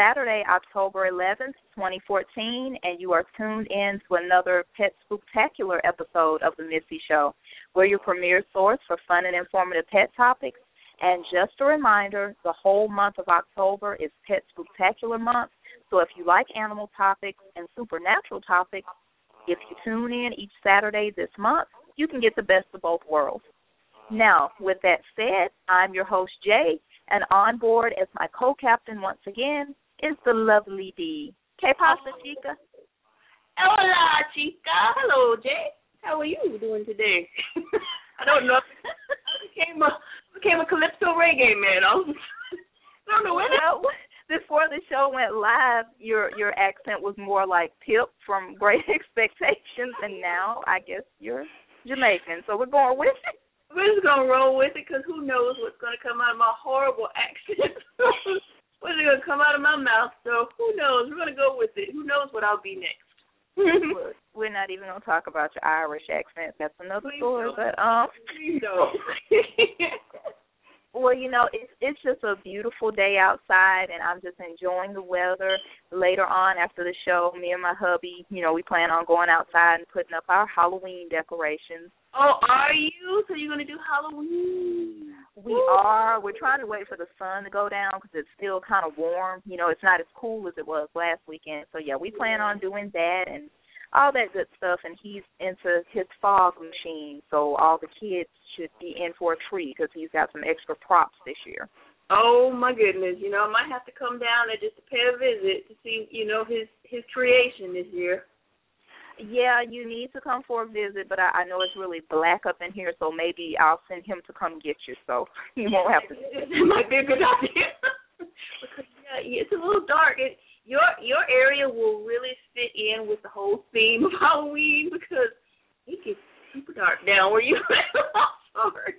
Saturday, October 11th, 2014, and you are tuned in to another Pet Spooktacular episode of The Missy Show. We're your premier source for fun and informative pet topics. And just a reminder, the whole month of October is Pet Spooktacular month. So if you like animal topics and supernatural topics, if you tune in each Saturday this month, you can get the best of both worlds. Now, with that said, I'm your host, Jay, and on board as my co-captain once again is the lovely Dee. Que pasa, chica? Hola, chica. Hello, Jay. How are you doing today? I don't know. I became a became a calypso reggae man. I, was, I don't know when. Well, before the show went live, your your accent was more like Pip from Great Expectations, and now I guess you're Jamaican. So we're going with it. We're just gonna roll with it because who knows what's gonna come out of my horrible accent. What's it gonna come out of my mouth? So who knows? We're gonna go with it. Who knows what I'll be next? We're- we're not even gonna talk about your Irish accent. That's another Please story. don't. But um, Please don't. well, you know, it's it's just a beautiful day outside, and I'm just enjoying the weather. Later on, after the show, me and my hubby, you know, we plan on going outside and putting up our Halloween decorations. oh, are you? So you're gonna do Halloween? We are. We're trying to wait for the sun to go down because it's still kind of warm. You know, it's not as cool as it was last weekend. So yeah, we plan on doing that and all that good stuff. And he's into his fog machine, so all the kids should be in for a treat because he's got some extra props this year. Oh my goodness! You know, I might have to come down and just to pay a visit to see, you know, his his creation this year. Yeah, you need to come for a visit, but I, I know it's really black up in here, so maybe I'll send him to come get you, so you won't have to. That might be a good idea. because yeah, yeah, it's a little dark. It, your your area will really fit in with the whole theme of Halloween because it gets super dark down where you live. I'm sorry.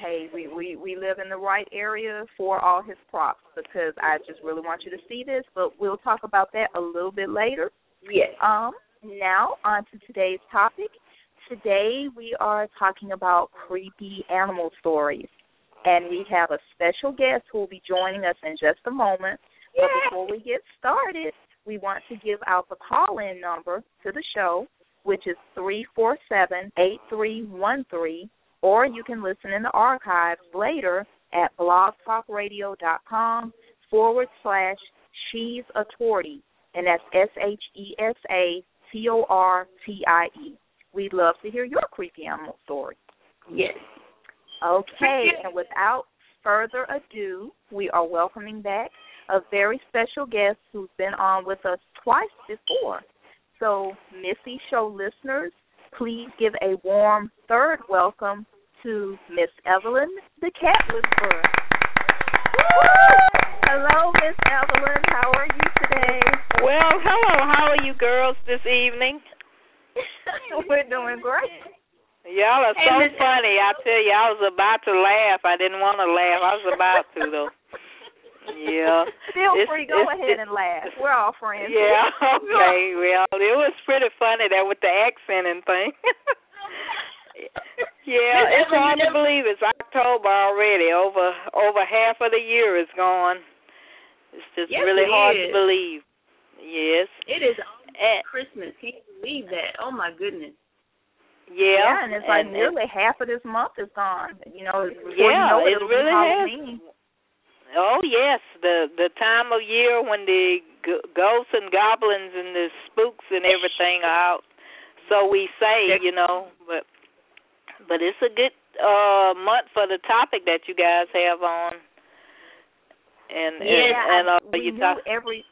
hey, we, we we live in the right area for all his props because I just really want you to see this, but we'll talk about that a little bit later. Yes. Um, now on to today's topic. Today we are talking about creepy animal stories, and we have a special guest who will be joining us in just a moment. But before we get started, we want to give out the call-in number to the show, which is three four seven eight three one three or you can listen in the archives later at blogtalkradio.com forward slash she's a tortie, and that's S H E S A T O R T I E. We'd love to hear your creepy animal story. Yes. Okay, and without further ado, we are welcoming back a very special guest who's been on with us twice before. So, Missy Show listeners, please give a warm third welcome to Miss Evelyn, the cat whisperer. Hello, Miss Evelyn. How are you today? Well, hello. How are you girls this evening? We're doing great. Y'all are so Miss- funny. I tell you, I was about to laugh. I didn't want to laugh. I was about to though. Yeah. Feel It's- free, go ahead and laugh. We're all friends. Yeah. Okay. Well, it was pretty funny that with the accent and thing. yeah, it's hard to believe it's October already. Over over half of the year is gone. It's just Yes, really it hard is. to believe. Yes. It is And, eh. Christmas. Can you believe that? Oh my goodness. yeah. Yeah, and it's like and- nearly half of this month is gone. You know, Yeah, you know it, it really has. Halloween. Oh yes, the the time of year when the g- ghosts and goblins and the spooks and everything are out. So we say, you know, but but it's a good uh month for the topic that you guys have on. And yeah, and, and uh, we you talk every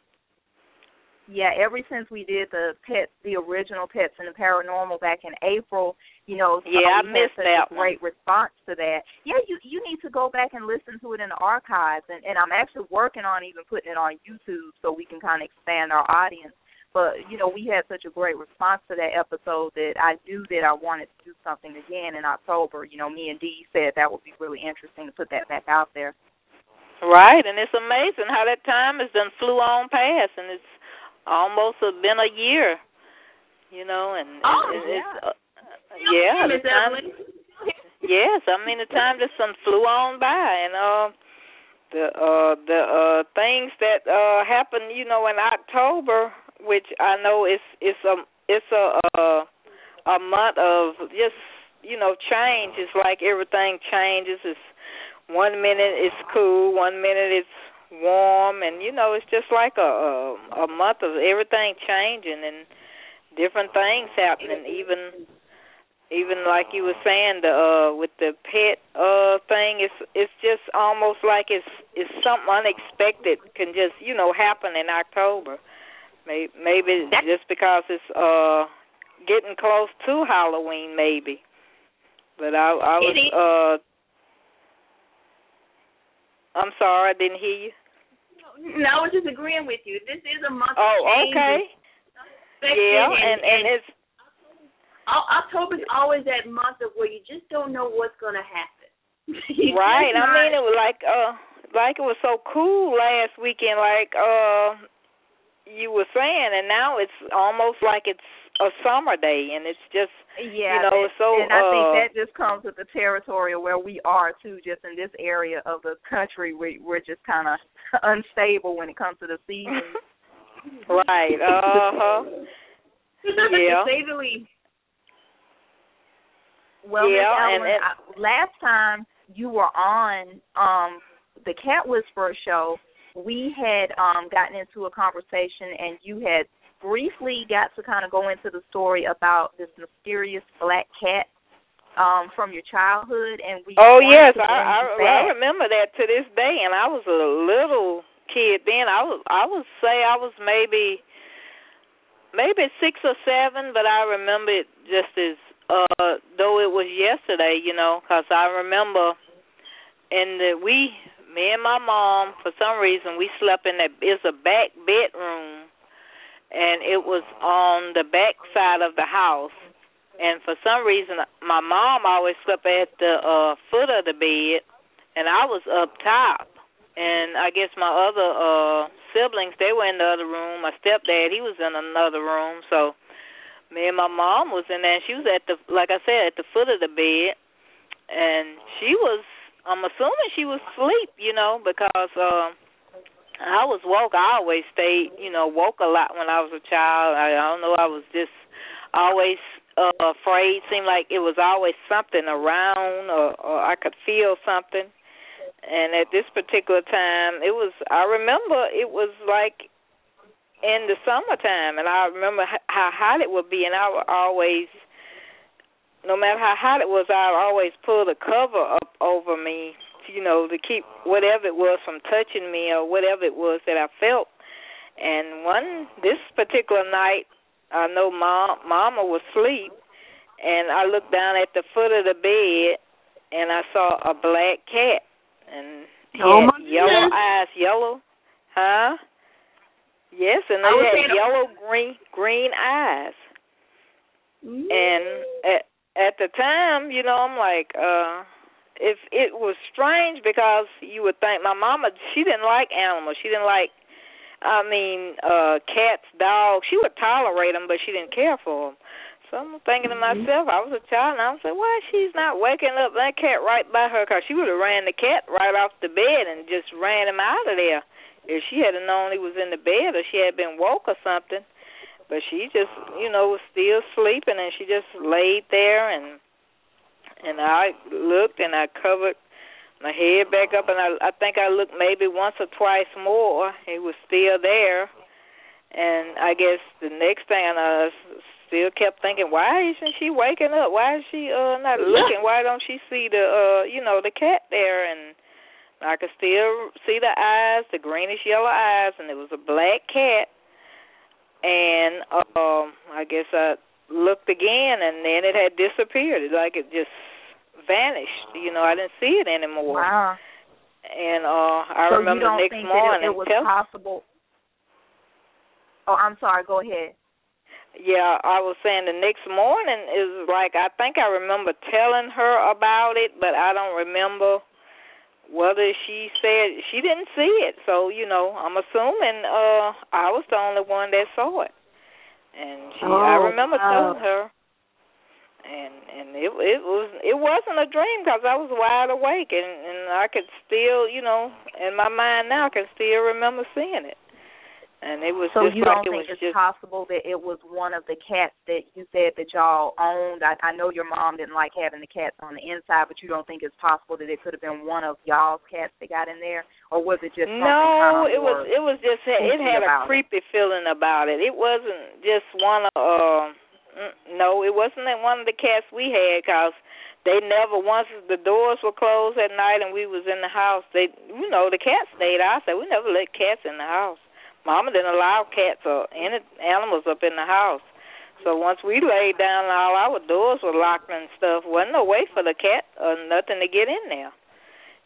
yeah, ever since we did the pets, the original pets and the paranormal back in April, you know, yeah, I missed that great response to that. Yeah, you you need to go back and listen to it in the archives, and and I'm actually working on even putting it on YouTube so we can kind of expand our audience. But you know, we had such a great response to that episode that I knew that I wanted to do something again in October. You know, me and Dee said that would be really interesting to put that back out there. Right, and it's amazing how that time has done flew on past, and it's almost been a year. You know, and, oh, yeah. it's uh, yeah, the time, yes, I mean the time just some flew on by, and uh, the uh the uh things that uh happened, you know, in October, which I know it's it's a it's a uh, a month of just you know change. It's like everything changes. It's one minute it's cool, one minute it's warm, and you know it's just like a a, a month of everything changing and different things happening. Even even like you were saying the uh with the pet uh thing it's it's just almost like it's it's something unexpected can just you know happen in October. Maybe maybe just because it's uh getting close to Halloween maybe. But I I was uh I'm sorry I didn't hear you. No I was just agreeing with you. This is a month oh of okay. Yeah and, and and it's October's always that month of where you just don't know what's going to happen. right. I mean, it was like uh, like it was so cool last weekend, like uh, you were saying, and now it's almost like it's a summer day, and it's just yeah, you know, and, so. And I uh, think that just comes with the territory of where we are too. Just in this area of the country, we we're just kind of unstable when it comes to the season. right. Uh huh. yeah. to say the least. Well, yeah, Ms. and, Ellen, I, last time you were on um the Cat Whisperer show, we had um gotten into a conversation, and you had briefly got to kind of go into the story about this mysterious black cat um from your childhood, and we. Oh yes, I I, I remember that to this day, and I was a little kid then. I was I would say I was maybe maybe six or seven, but I remember it just as uh though it was yesterday, you know, because I remember in the we me and my mom for some reason we slept in that it's a back bedroom and it was on the back side of the house. And for some reason my mom always slept at the uh foot of the bed and I was up top. And I guess my other uh siblings they were in the other room. My stepdad he was in another room, so me and my mom was in there. She was at the like I said at the foot of the bed, and she was. I'm assuming she was asleep, you know, because uh, I was woke. I always stayed, you know, woke a lot when I was a child. I, I don't know. I was just always uh, afraid. Seemed like it was always something around, or, or I could feel something. And at this particular time, it was. I remember it was like in the summertime, and I remember how hot it would be, and I would always, no matter how hot it was, I would always pull the cover up over me, you know, to keep whatever it was from touching me or whatever it was that I felt. And one this particular night, I know mom, Mama was asleep, and I looked down at the foot of the bed, and I saw a black cat, and oh, he Oh, had yellow goodness. eyes, yellow, huh? Yes, and they had yellow green green eyes. Mm. And at at the time, you know, I'm like, uh if it was strange because you would think my mama she didn't like animals. She didn't like I mean, uh cats, dogs. She would tolerate them, but she didn't care for them. So I'm thinking to myself, I was a child, and I was like, why she's not waking up that cat right by her? Because she would have ran the cat right off the bed and just ran him out of there if she had known he was in the bed or she had been woke or something. But she just, you know, was still sleeping, and she just laid there, and and I looked and I covered my head back up, and I I think I looked maybe once or twice more. He was still there, and I guess the next thing I still kept thinking, why isn't she waking up? Why is she uh not looking? Why don't she see the uh you know the cat there? And I could still see the eyes, the greenish yellow eyes, and it was a black cat. And um, I guess I looked again, and then it had disappeared. It's like it just vanished. You know, I didn't see it anymore. Wow. And uh, I so remember the next morning. it, it was tell- possible? Oh, I'm sorry. Go ahead. Yeah, I was saying the next morning is like I think I remember telling her about it, but I don't remember whether she said she didn't see it. So you know, I'm assuming uh I was the only one that saw it, and she Oh, I remember wow. telling her, and and it it was it wasn't a dream because I was wide awake and and I could still you know in my mind now I can still remember seeing it, and it was So just you like don't it think was it's just possible that it was one of the cats that you said that y'all owned? I, I know your mom didn't like having the cats on the inside, but you don't think it's possible that it could have been one of y'all's cats that got in there, or was it just no, it was it was just it had a about it? creepy feeling about it. It wasn't just one of uh, no, it wasn't that one of the cats we had because they never once the doors were closed at night and we was in the house. They you know the cats stayed outside. We never let cats in the house. Mama didn't allow cats or any animals up in the house. So once we laid down, all our doors were locked and stuff. wasn't no way for the cat or nothing to get in there.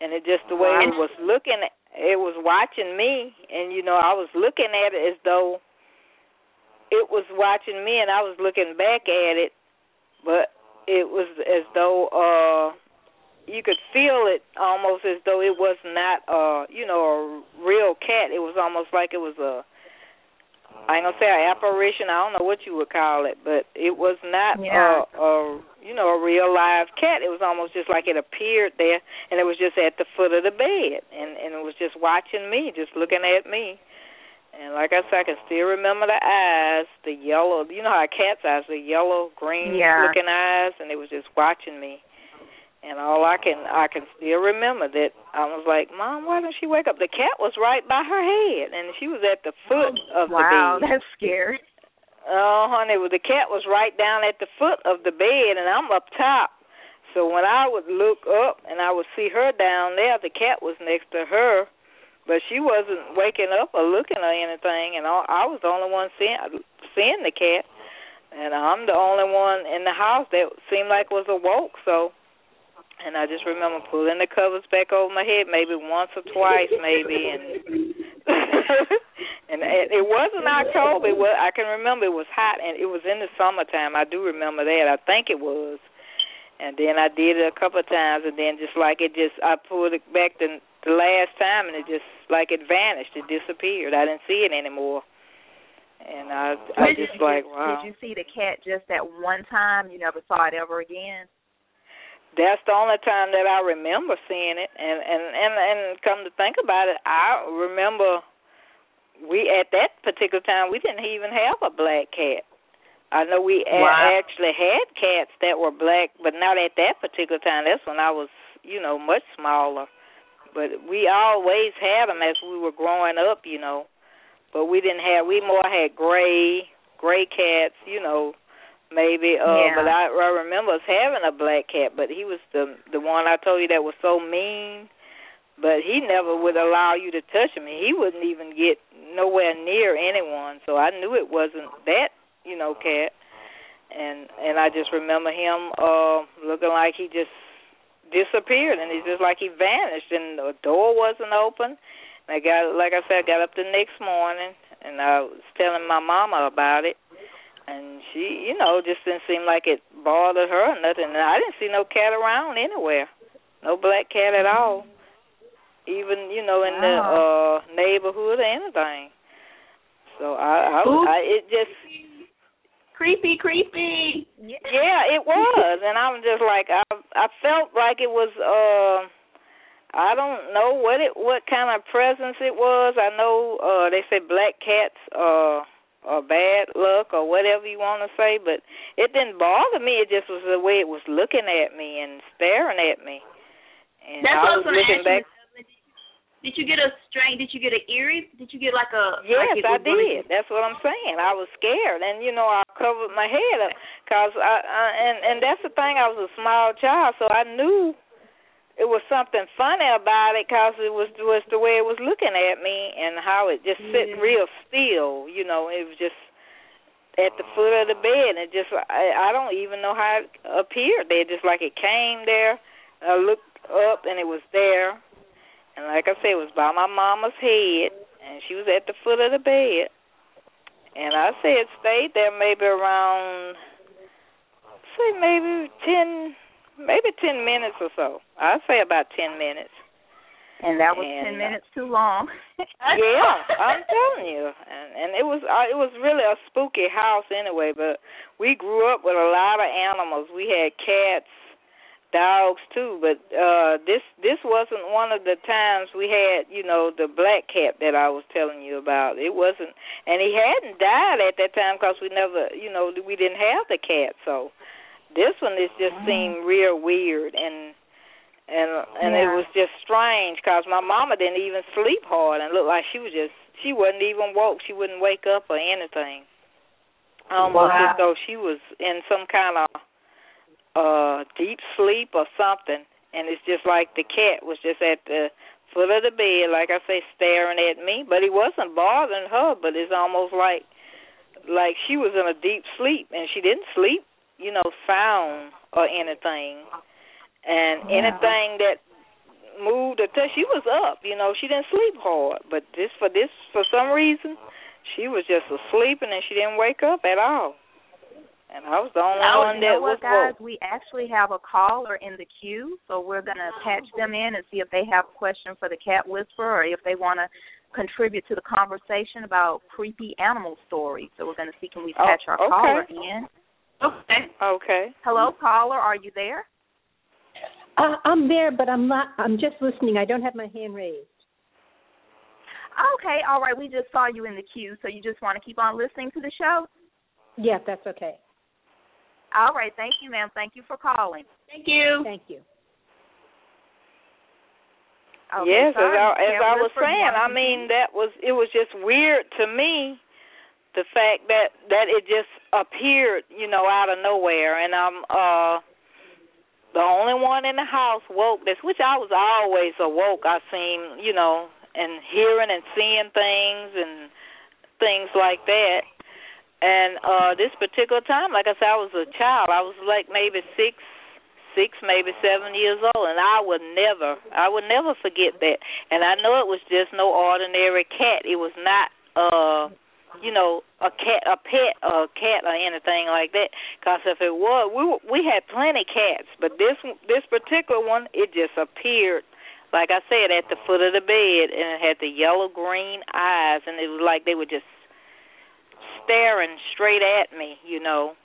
And it just the way it was looking, it was watching me, and you know I was looking at it as though it was watching me, and I was looking back at it, but it was as though uh you could feel it almost as though it was not uh you know a real cat. It was almost like it was a I ain't gonna say an apparition. I don't know what you would call it, but it was not Yeah. a, a you know a real live cat. It was almost just like it appeared there, and it was just at the foot of the bed, and and it was just watching me, just looking at me. And like I said, I can still remember the eyes, the yellow. You know how cat's eyes, the yellow, green Yeah. looking eyes, and it was just watching me. And all I can I can still remember that I was like, Mom, why didn't she wake up? The cat was right by her head, and she was at the foot oh, of wow, the bed. Wow, that's scary. Oh, honey, well, the cat was right down at the foot of the bed, and I'm up top. So when I would look up and I would see her down there, the cat was next to her, but she wasn't waking up or looking or anything, and all, I was the only one seeing seeing the cat, and I'm the only one in the house that seemed like was awoke. So, and I just remember pulling the covers back over my head maybe once or twice, maybe, and and it, wasn't October. It was I can remember it was hot and it was in the summertime. I do remember that. I think it was. And then I did it a couple of times, and then just like it just, I pulled it back the the last time, and it just like it vanished. It disappeared. I didn't see it anymore. And I, I just like, wow. Did you see the cat just that one time? You never saw it ever again? That's the only time that I remember seeing it, and and and and come to think about it, I remember we at that particular time we didn't even have a black cat. I know we a- actually had cats that were black, but not at that particular time. That's when I was, you know, much smaller. But we always had them as we were growing up, you know. But we didn't have. We more had gray, gray cats, you know, maybe. Uh, Yeah. But I, I remember us having a black cat, but he was the the one I told you that was so mean. But he never would allow you to touch him. He wouldn't even get nowhere near anyone. So I knew it wasn't that, you know, cat. And and I just remember him uh looking like he just disappeared and it's just like he vanished and the door wasn't open. And I got like I said, I got up the next morning and I was telling my mama about it and she, you know, just didn't seem like it bothered her or nothing. And I didn't see no cat around anywhere. No black cat at all. Even, you know, in the uh neighborhood or anything. So I I. I it just Creepy, creepy. yeah, it was, and I'm just like I I felt like it was uh I don't know what it what kind of presence it was. I know uh they say black cats uh are bad luck or whatever you want to say, but it didn't bother me. It just was the way it was looking at me and staring at me. And That's I what I was was looking back. you. Did you get a strain? Did you get an eerie? Did you get like a? Yes, like I was did. That's what I'm saying. I was scared, and you know, I covered my head up, cause I, I and and that's the thing. I was a small child, so I knew it was something funny about it, cause it was was the way it was looking at me and how it just sit Yeah. real still. You know, it was just at the foot of the ah. bed, and it just I, I don't even know how it appeared there. Just like it came there, I looked up and it was there, and like I said, it was by my mama's head, and she was at the foot of the bed. And I said stayed there maybe around say maybe ten maybe ten minutes or so. I'd say about ten minutes. And that was And, ten uh, minutes too long. yeah, I'm telling you. And and it was uh, it was really a spooky house anyway, but we grew up with a lot of animals. We had cats, dogs too, but uh this this wasn't one of the times we had, you know, the black cat that I was telling you about. It wasn't and he hadn't died at that time cuz we never, you know, we didn't have the cat. So this one is just seemed real weird and and and it was just strange cuz my mama didn't even sleep hard and looked like she was just she wasn't even woke. She wouldn't wake up or anything. Almost Wow. as though she was in some kind of uh deep sleep or something and it's just like the cat was just at the foot of the bed like I say staring at me but he wasn't bothering her but it's almost like like she was in a deep sleep and she didn't sleep you know sound or anything and Yeah. anything that moved or touched she was up you know she didn't sleep hard but this for this for some reason she was just asleep and then she didn't wake up at all and I was the only Oh, one you that know what, was guys? woke. We actually have a caller in the queue, so we're going to patch them in and see if they have a question for the cat whisperer or if they want to contribute to the conversation about creepy animal stories. So we're going to see can we Oh, patch our okay. caller in. Okay. Okay. Hello, caller. Are you there? Uh, I'm there, but I'm not. I'm just listening. I don't have my hand raised. Okay, all right. We just saw you in the queue, so you just want to keep on listening to the show? Yes, that's okay. All right. Thank you, ma'am. Thank you for calling. Thank you. Thank you. Okay, yes, as I, as I was saying, I mean that was it was just weird to me the fact that that it just appeared, you know, out of nowhere and I'm uh the only one in the house woke this which I was always awoke, I seem, you know, and hearing and seeing things and things like that. And uh this particular time, like I said, I was a child. I was like maybe six six, maybe seven years old, and I would never, I would never forget that. And I know it was just no ordinary cat. It was not, uh, you know, a cat, a pet, or a cat, or anything like that. Because if it was, we were, we had plenty cats, but this this particular one, it just appeared. Like I said, at the foot of the bed, and it had the yellow green eyes, and it was like they were just staring straight at me, you know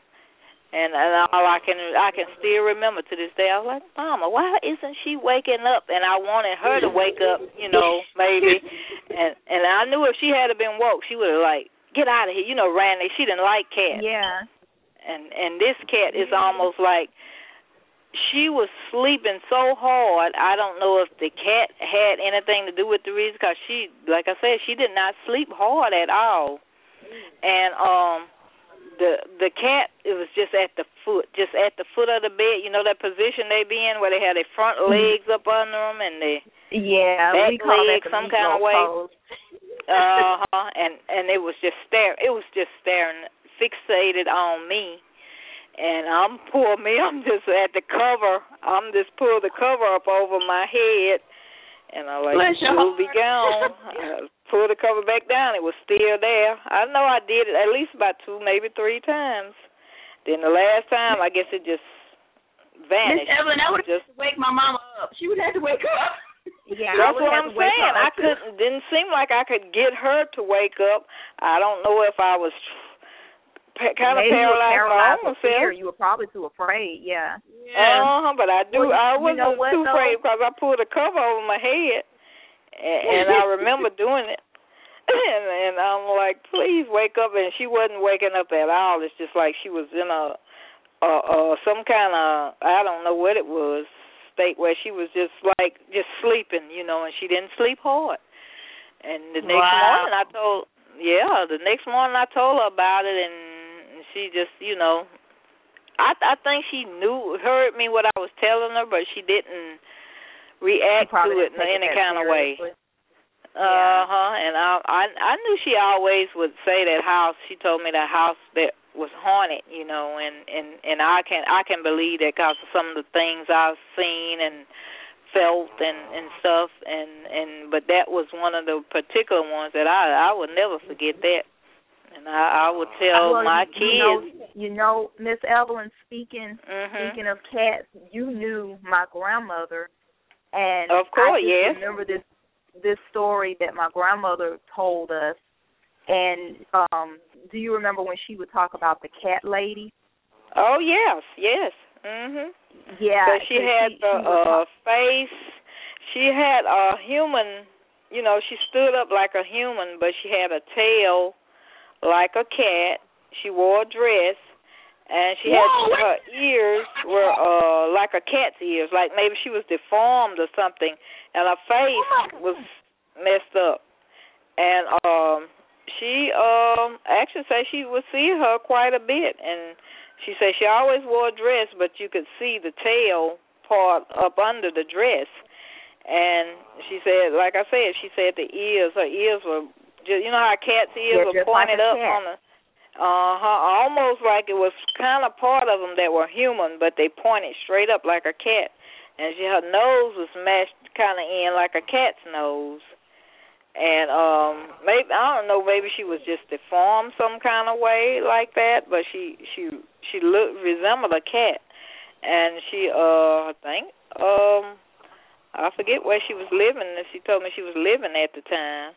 and and all I can I can still remember to this day. I was like, Mama, why isn't she waking up? And I wanted her to wake up, you know, maybe. And and I knew if she had been woke, she would have like get out of here, you know, ran. She didn't like cats. Yeah. And and this cat is almost like she was sleeping so hard. I don't know if the cat had anything to do with the reason, because she, like I said, she did not sleep hard at all. And um the the cat it was just at the foot just at the foot of the bed you know that position they be in where they have their front legs up under them and their Yeah, back we call legs some kind of way. uh-huh and and it was just staring it was just staring fixated on me. And I'm poor me I'm just at the cover I'm just pull the cover up over my head. And I like Bless your will be gone I pull the cover back down it was still there I know I did it at least about two maybe three times then the last time I guess it just vanished. Miss Evelyn, I would just have to wake my mama up. She would have to wake up. Yeah, that's would what I'm saying. I couldn't. Didn't seem like I could get her to wake up. I don't know if I was pa- kind of Maybe you were paralyzed, paralyzed my own fear. You were probably too afraid. Yeah. Uh huh. But I do. Well, I wasn't know what, too though? afraid because I pulled a cover over my head, and, and I remember doing it. And, and I'm like, please wake up. And she wasn't waking up at all. It's just like she was in a, a, a some kind of I don't know what it was state where she was just like just sleeping, you know, and she didn't sleep hard. And the next Wow. morning I told, yeah, the next morning I told her about it, and she just, you know, I I think she knew heard me what I was telling her, but she didn't react to it in any kind of way. Uh huh. And I, I I knew she always would say that house. She told me that house that was haunted, you know, and and and I can I can believe that because of some of the things I've seen and felt and and stuff. And and but that was one of the particular ones that I I would never forget that. And I, I would tell well, my you, kids. You know, you know Miss Evelyn. Speaking mm-hmm. speaking of cats, you knew my grandmother, and of course, I just yes. remember this this story that my grandmother told us. And um do you remember when she would talk about the cat lady? Oh yes, yes. Mhm. Yeah. But she had she, the she uh face. She had a human. You know, she stood up like a human, but she had a tail like a cat. She wore a dress, and she had Whoa, her ears were uh like a cat's ears, like maybe she was deformed or something, and her face was messed up. And um she um actually said she would see her quite a bit and she said she always wore a dress but you could see the tail part up under the dress. And she said like I said, she said the ears her ears were just you know how cats' ears Yeah, were just like pointed up cat. on the uh huh. Almost like it was kind of part of them that were human, but they pointed straight up like a cat, and she her nose was mashed kind of in like a cat's nose. And um maybe I don't know, maybe she was just deformed some kind of way like that, but she she she looked resembled a cat. And she uh I think um I forget where she was living and she told me she was living at the time.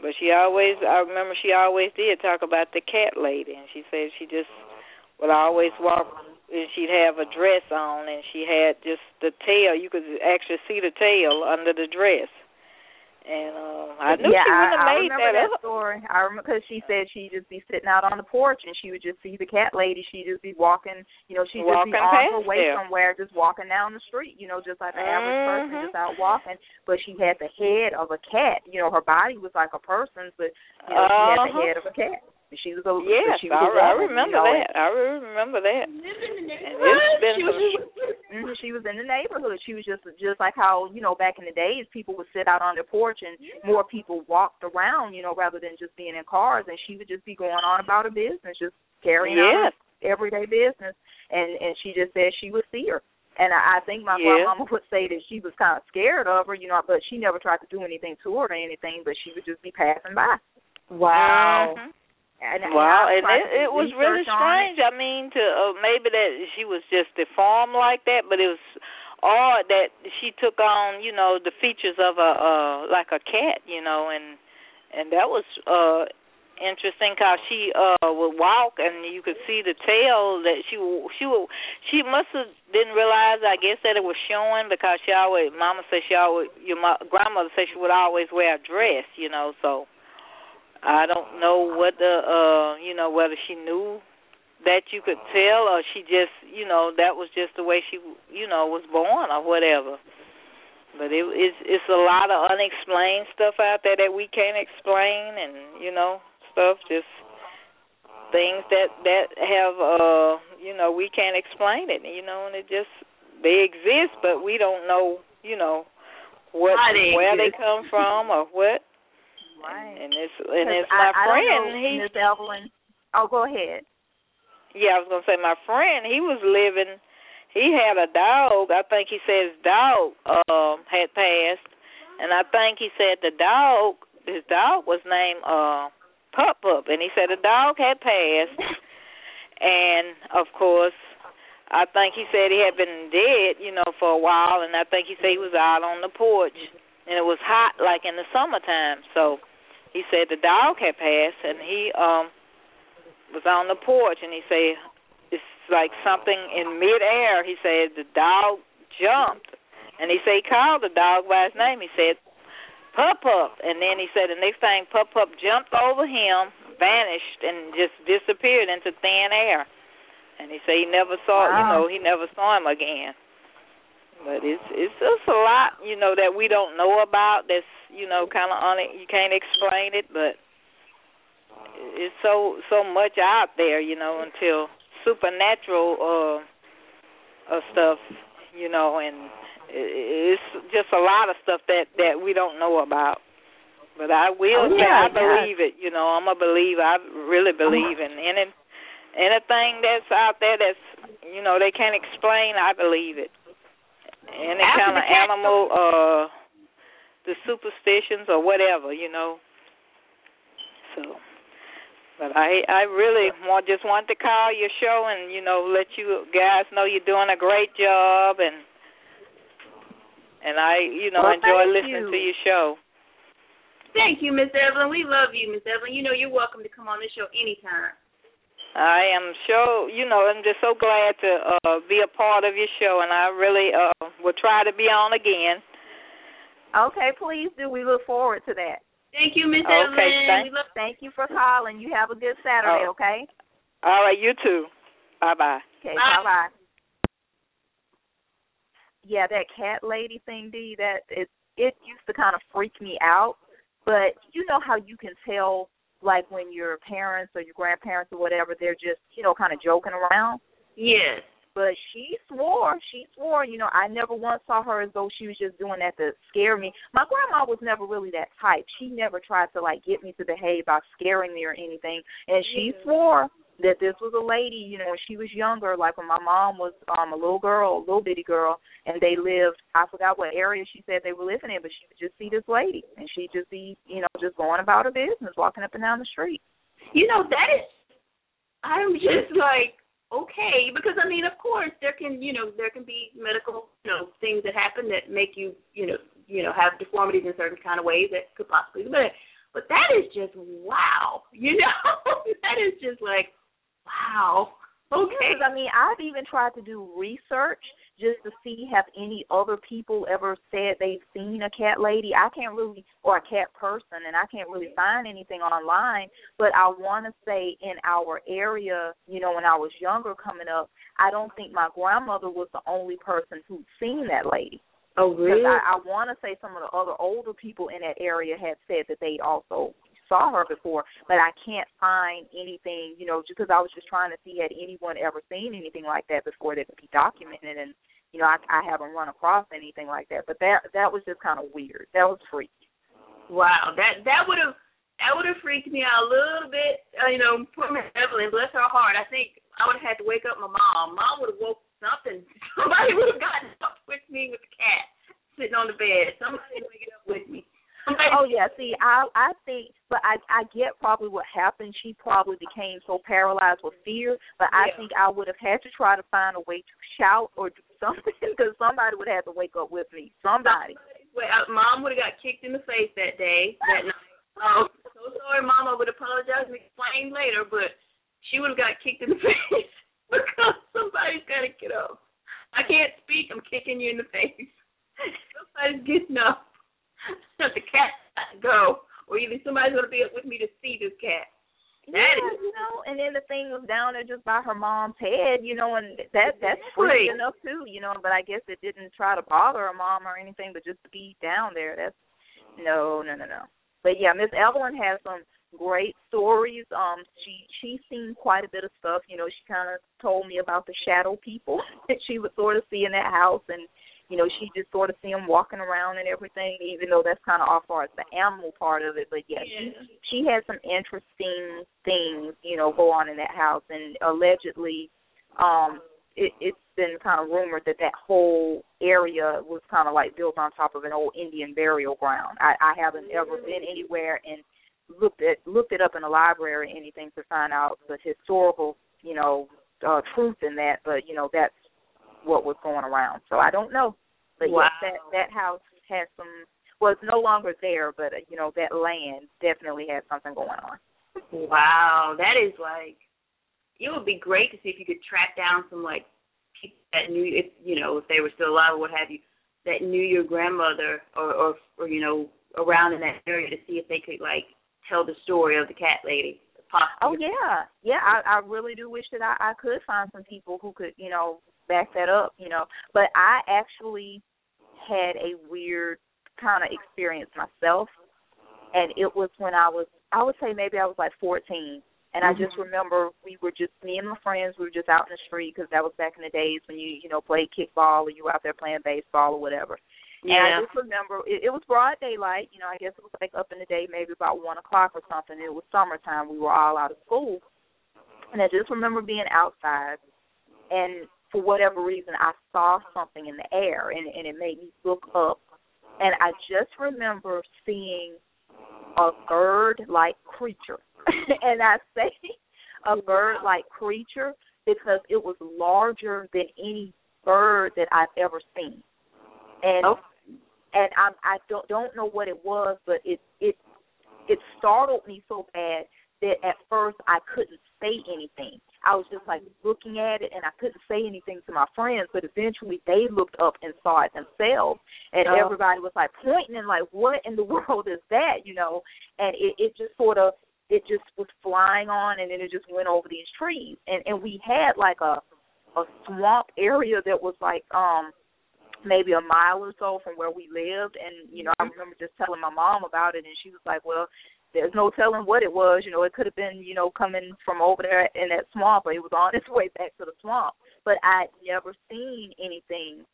But she always I remember she always did talk about the cat lady and she said she just would always walk and she'd have a dress on and she had just the tail you could actually see the tail under the dress. And uh, I knew yeah, she wouldn't I, have I made remember that, that story. I remember because she said she'd just be sitting out on the porch and she would just see the cat lady. She'd just be walking, you know, she'd Walking just be on her way there. somewhere, just walking down the street, you know, just like an average person, Mhm. just out walking. But she had the head of a cat. You know, her body was like a person's, but you know, she had the Uh-huh. head of a cat. She was a Yes, she was I, a I woman, remember you know, that. I remember that. Living in the And neighborhood. it's been She was some- Mhm, She was in the neighborhood. She was just just like how you know back in the days people would sit out on their porch and more people walked around, you know, rather than just being in cars. And she would just be going on about her business, just carrying on Yes. her everyday business. And and she just said she would see her. And I, I think my Yeah. grandmama would say that she was kind of scared of her, you know, but she never tried to do anything to her or anything. But she would just be passing by. Mhm. And, and Wow, and it, it was really strange. I mean, to uh, maybe that she was just deformed like that, but it was odd that she took on, you know, the features of a uh like a cat, you know, and and that was uh interesting because she uh would walk and you could see the tail that she she would she must have didn't realize I guess that it was showing because she always mama said she always your mo- grandmother said she would always wear a dress, you know, so I don't know what the uh you know whether she knew that you could tell or she just you know that was just the way she you know was born or whatever. But it, it's it's a lot of unexplained stuff out there that we can't explain and you know stuff just things that that have uh you know we can't explain it you know and it just they exist but we don't know you know what where they come from or what Right. and it's and it's my I, I friend. know, he Miss Evelyn. Oh, go ahead. yeah, I was gonna say my friend. He was living. He had a dog. I think he said his dog um had passed, and I think he said the dog. His dog was named uh Pup Pup, and he said the dog had passed, and of course. I think he said he had been dead, you know, for a while, and I think he said he was out on the porch, and it was hot, like in the summertime. So he said the dog had passed, and he um was on the porch, and he said it's like something in midair. He said the dog jumped, and he said he called the dog by his name. He said Pup Pup, and then he said the next thing Pup Pup jumped over him, vanished, and just disappeared into thin air. And he said he never saw, you know, he never saw him again. But it's it's just a lot, you know, that we don't know about. That's you know kind of on it. You can't explain it, but it's so so much out there, you know, until supernatural uh, uh stuff, you know, and it's just a lot of stuff that that we don't know about. But I will oh, say yeah, I believe yeah. it. You know, I'm a believer. I really believe in any anything that's out there that's you know they can't explain. I believe it. Any After kind of animal, uh, the superstitions or whatever, you know. So, but I I really want just want to call your show and you know let you guys know you're doing a great job and and I you know well, enjoy listening you. to your show. Thank you, Miss Evelyn. We love you, Miss Evelyn. You know you're welcome to come on this show anytime. I am sure, you know, I'm just so glad to uh be a part of your show and I really uh will try to be on again. Okay, please do. We look forward to that. Thank you, Miss okay, Evelyn. Thank, we thank you for calling. You have a good Saturday, oh. okay? All right, you too. Bye bye. Okay, bye bye. Yeah, that cat lady thing, D, that it it used to kind of freak me out. But you know how you can tell, like when your parents or your grandparents or whatever, they're just you know kind of joking around. Yes. But she swore, she swore, you know, I never once saw her as though she was just doing that to scare me. My grandma was never really that type. She never tried to like get me to behave by scaring me or anything. And she Mhm. swore that this was a lady, you know, when she was younger, like when my mom was um a little girl, a little bitty girl, and they lived I forgot what area she said they were living in, but she would just see this lady and she'd just be, you know, just going about her business, walking up and down the street. You know that is. I'm just like okay because I mean, of course, there can you know there can be medical you know things that happen that make you you know you know have deformities in certain kind of ways that could possibly but but that is just wow you know that is just like wow okay Because I mean, I've even tried to do research just to see have any other people ever said they've seen a cat lady. I can't really, or a cat person, and I can't really find anything online. But I want to say in our area, you know, when I was younger coming up, I don't think my grandmother was the only person who'd seen that lady. oh Because I, I want to say some of the other older people in that area had said that they also saw her before, but I can't find anything, you know, just because I was just trying to see had anyone ever seen anything like that before that could be documented, and you know, I, I haven't run across anything like that. But that that was just kind of weird. That was freaky. Wow, that that would have that would have freaked me out a little bit. Uh, you know, poor Miss Evelyn, bless her heart. I think I would have had to wake up my mom. Mom would have woke something. Somebody would have gotten up with me with the cat sitting on the bed. Somebody would get up with me. Oh yeah, see, I I think, but I I get probably what happened. She probably became so paralyzed with fear, but I Yeah. think I would have had to try to find a way to shout or do something because somebody would have to wake up with me. Somebody. Well, uh, mom would have got kicked in the face that day, that night. Um, so sorry, mom. I would apologize and explain later, but she would have got kicked in the face because somebody's got to get up. I can't speak. I'm kicking you in the face. Somebody's getting up. the cat got to go, or either somebody's going to be up with me to see this cat. That yeah, is you know, and then the thing was down there just by her mom's head, you know, and that that's freaky enough too, you know. But I guess it didn't try to bother her mom or anything, but just be down there. That's no, no, no, no. But yeah, Miss Evelyn has some great stories. Um, she she's seen quite a bit of stuff. You know, she kind of told me about the shadow people that she would sort of see in that house, and you know, she just sort of see them walking around and everything. Even though that's kind of off far as the animal part of it, but yeah, she she had some interesting things, you know, go on in that house, and allegedly, um, it, it's been kind of rumored that that whole area was kind of like built on top of an old Indian burial ground. I, I haven't ever been anywhere and looked at looked it up in a library or anything to find out the historical, you know, uh, truth in that, but you know that's what was going around. So I don't know, but Wow. yes, that that house has some. Well, it's no longer there, but uh, you know that land definitely has something going on. Wow, that is like it would be great to see if you could track down some like people that knew if you know if they were still alive or what have you that knew your grandmother or or or you know around in that area to see if they could like tell the story of the cat lady. Possibly. Oh yeah, yeah. I I really do wish that I I could find some people who could you know back that up. You know, but I actually had a weird kind of experience myself, and it was when I was I would say maybe I was like 14, and mm-hmm. I just mm-hmm. remember we were just me and my friends. We were just out in the street because that was back in the days when you you know played kickball or you were out there playing baseball or whatever. Yeah. And I just remember it, it was broad daylight. You know, I guess it was like up in the day, maybe about one o'clock or something. It was summertime. We were all out of school, and I just remember being outside, and for whatever reason, I saw something in the air, and, and it made me look up, and I just remember seeing a bird-like creature, and I say a bird-like creature because it was larger than any bird that I've ever seen, and oh. and I I don't don't know what it was, but it it it startled me so bad that at first I couldn't say anything. I was just like looking at it and I couldn't say anything to my friends, but eventually they looked up and saw it themselves and oh. everybody was like pointing and like, What in the world is that? you know? And it, it just sort of it just was flying on and then it just went over these trees. And and we had like a a swamp area that was like um maybe a mile or so from where we lived and you know I mm-hmm. remember just telling my mom about it and she was like well there's no telling what it was. You know, it could have been, you know, coming from over there in that swamp, or it was on its way back to the swamp. But I'd never seen anything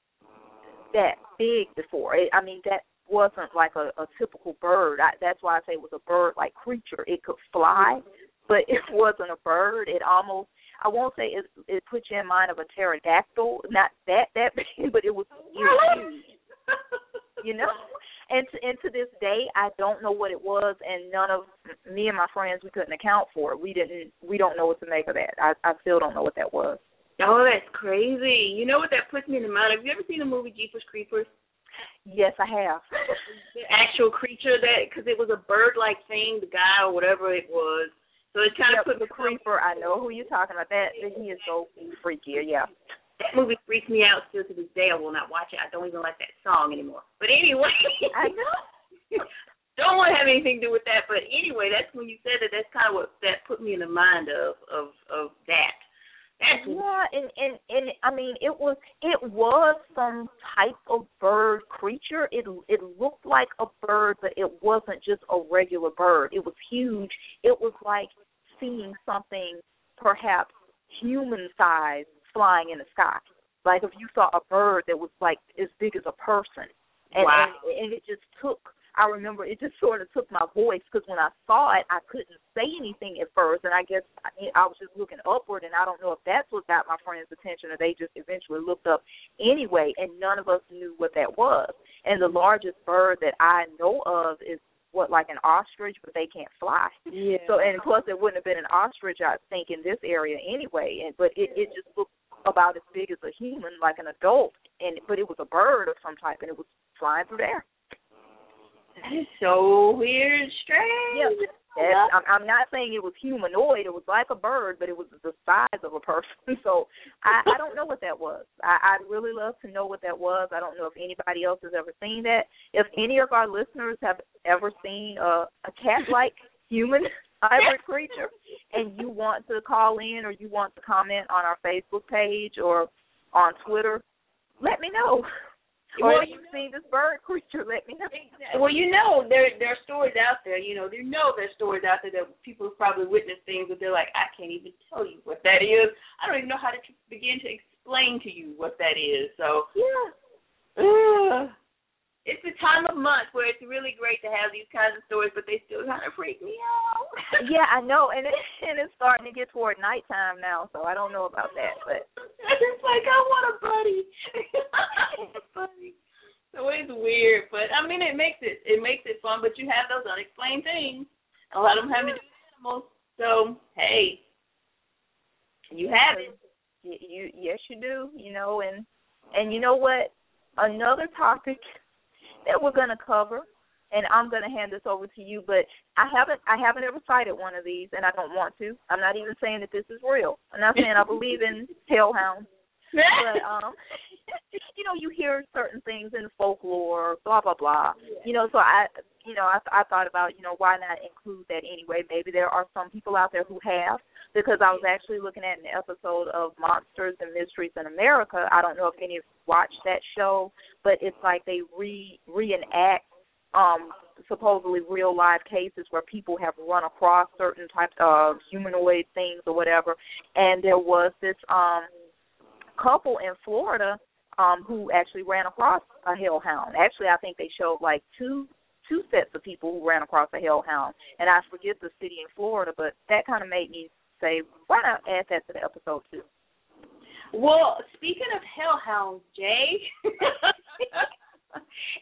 that big before. It, I mean, that wasn't like a, a typical bird. I, that's why I say it was a bird-like creature. It could fly, but it wasn't a bird. It almost I won't say it it put you in mind of a pterodactyl, not that that big, but it was huge. you know, and to, and to this day, I don't know what it was, and none of me and my friends we couldn't account for it. We didn't. We don't know what to make of that. I I still don't know what that was. Oh, that's crazy. You know what that puts me in the mind? Have you ever seen the movie Jeepers Creepers? Yes, I have. the actual creature that because it was a bird-like thing, the guy or whatever it was. So it kind yep, of put the creeper. I know who you're talking about. That he is so freaky. Yeah that movie freaks me out still to this day. I will not watch it. I don't even like that song anymore. But anyway, I know. don't want to have anything to do with that. But anyway, that's when you said that. That's kind of what that put me in the mind of of of that. That's yeah, and and and I mean, it was it was some type of bird creature. It it looked like a bird, but it wasn't just a regular bird. It was huge. It was like seeing something perhaps human sized flying in the sky. Like if you saw a bird that was like as big as a person, and wow. and, and it just took. I remember it just sort of took my voice because when I saw it, I couldn't say anything at first, and I guess I, was just looking upward, and I don't know if that's what got my friends' attention, or they just eventually looked up anyway, and none of us knew what that was. And the largest bird that I know of is what like an ostrich, but they can't fly. Yeah. So and plus it wouldn't have been an ostrich, I think, in this area anyway. And but it it just looked about as big as a human, like an adult, and but it was a bird of some type, and it was flying through there. That is so weird, strange. Yeah. That's, I'm, I'm not saying it was humanoid. It was like a bird, but it was the size of a person. So I, I don't know what that was. I, I'd really love to know what that was. I don't know if anybody else has ever seen that. If any of our listeners have ever seen a, a cat-like human hybrid creature and you want to call in or you want to comment on our Facebook page or on Twitter, let me know. Or well, if you've seen this bird creature, let me know. Well, you know, there there are stories out there. You know, you know there's stories out there that people have probably witnessed things that they're like, I can't even tell you what that is. I don't even know how to begin to explain to you what that is. So yeah. Uh, it's the time of month where it's really great to have these kinds of stories, but they still kind of freak me out. yeah, I know, and it, and it's starting to get toward nighttime now, so I don't know about that. But it's like I want a buddy. A buddy. So it's weird, but I mean, it makes it it makes it fun. But you have those unexplained things. A lot of them have to do with animals. So hey, you have it. You, you yes, you do. You know, and and you know what? Another topic that we're going to cover, and I'm going to hand this over to you. But I haven't I haven't ever sighted one of these, and I don't want to. I'm not even saying that this is real. I'm not saying I believe in hellhounds. but um you know you hear certain things in folklore blah blah blah you know so i you know i i thought about you know why not include that anyway maybe there are some people out there who have because i was actually looking at an episode of monsters and mysteries in america i don't know if any of you watched that show but it's like they re reenact um supposedly real live cases where people have run across certain types of humanoid things or whatever. And there was this um couple in Florida um who actually ran across a hellhound. Actually, I think they showed like two two sets of people who ran across a hellhound, and I forget the city in Florida, but that kind of made me say, why not add that to the episode too? Well, speaking of hellhounds, Jay,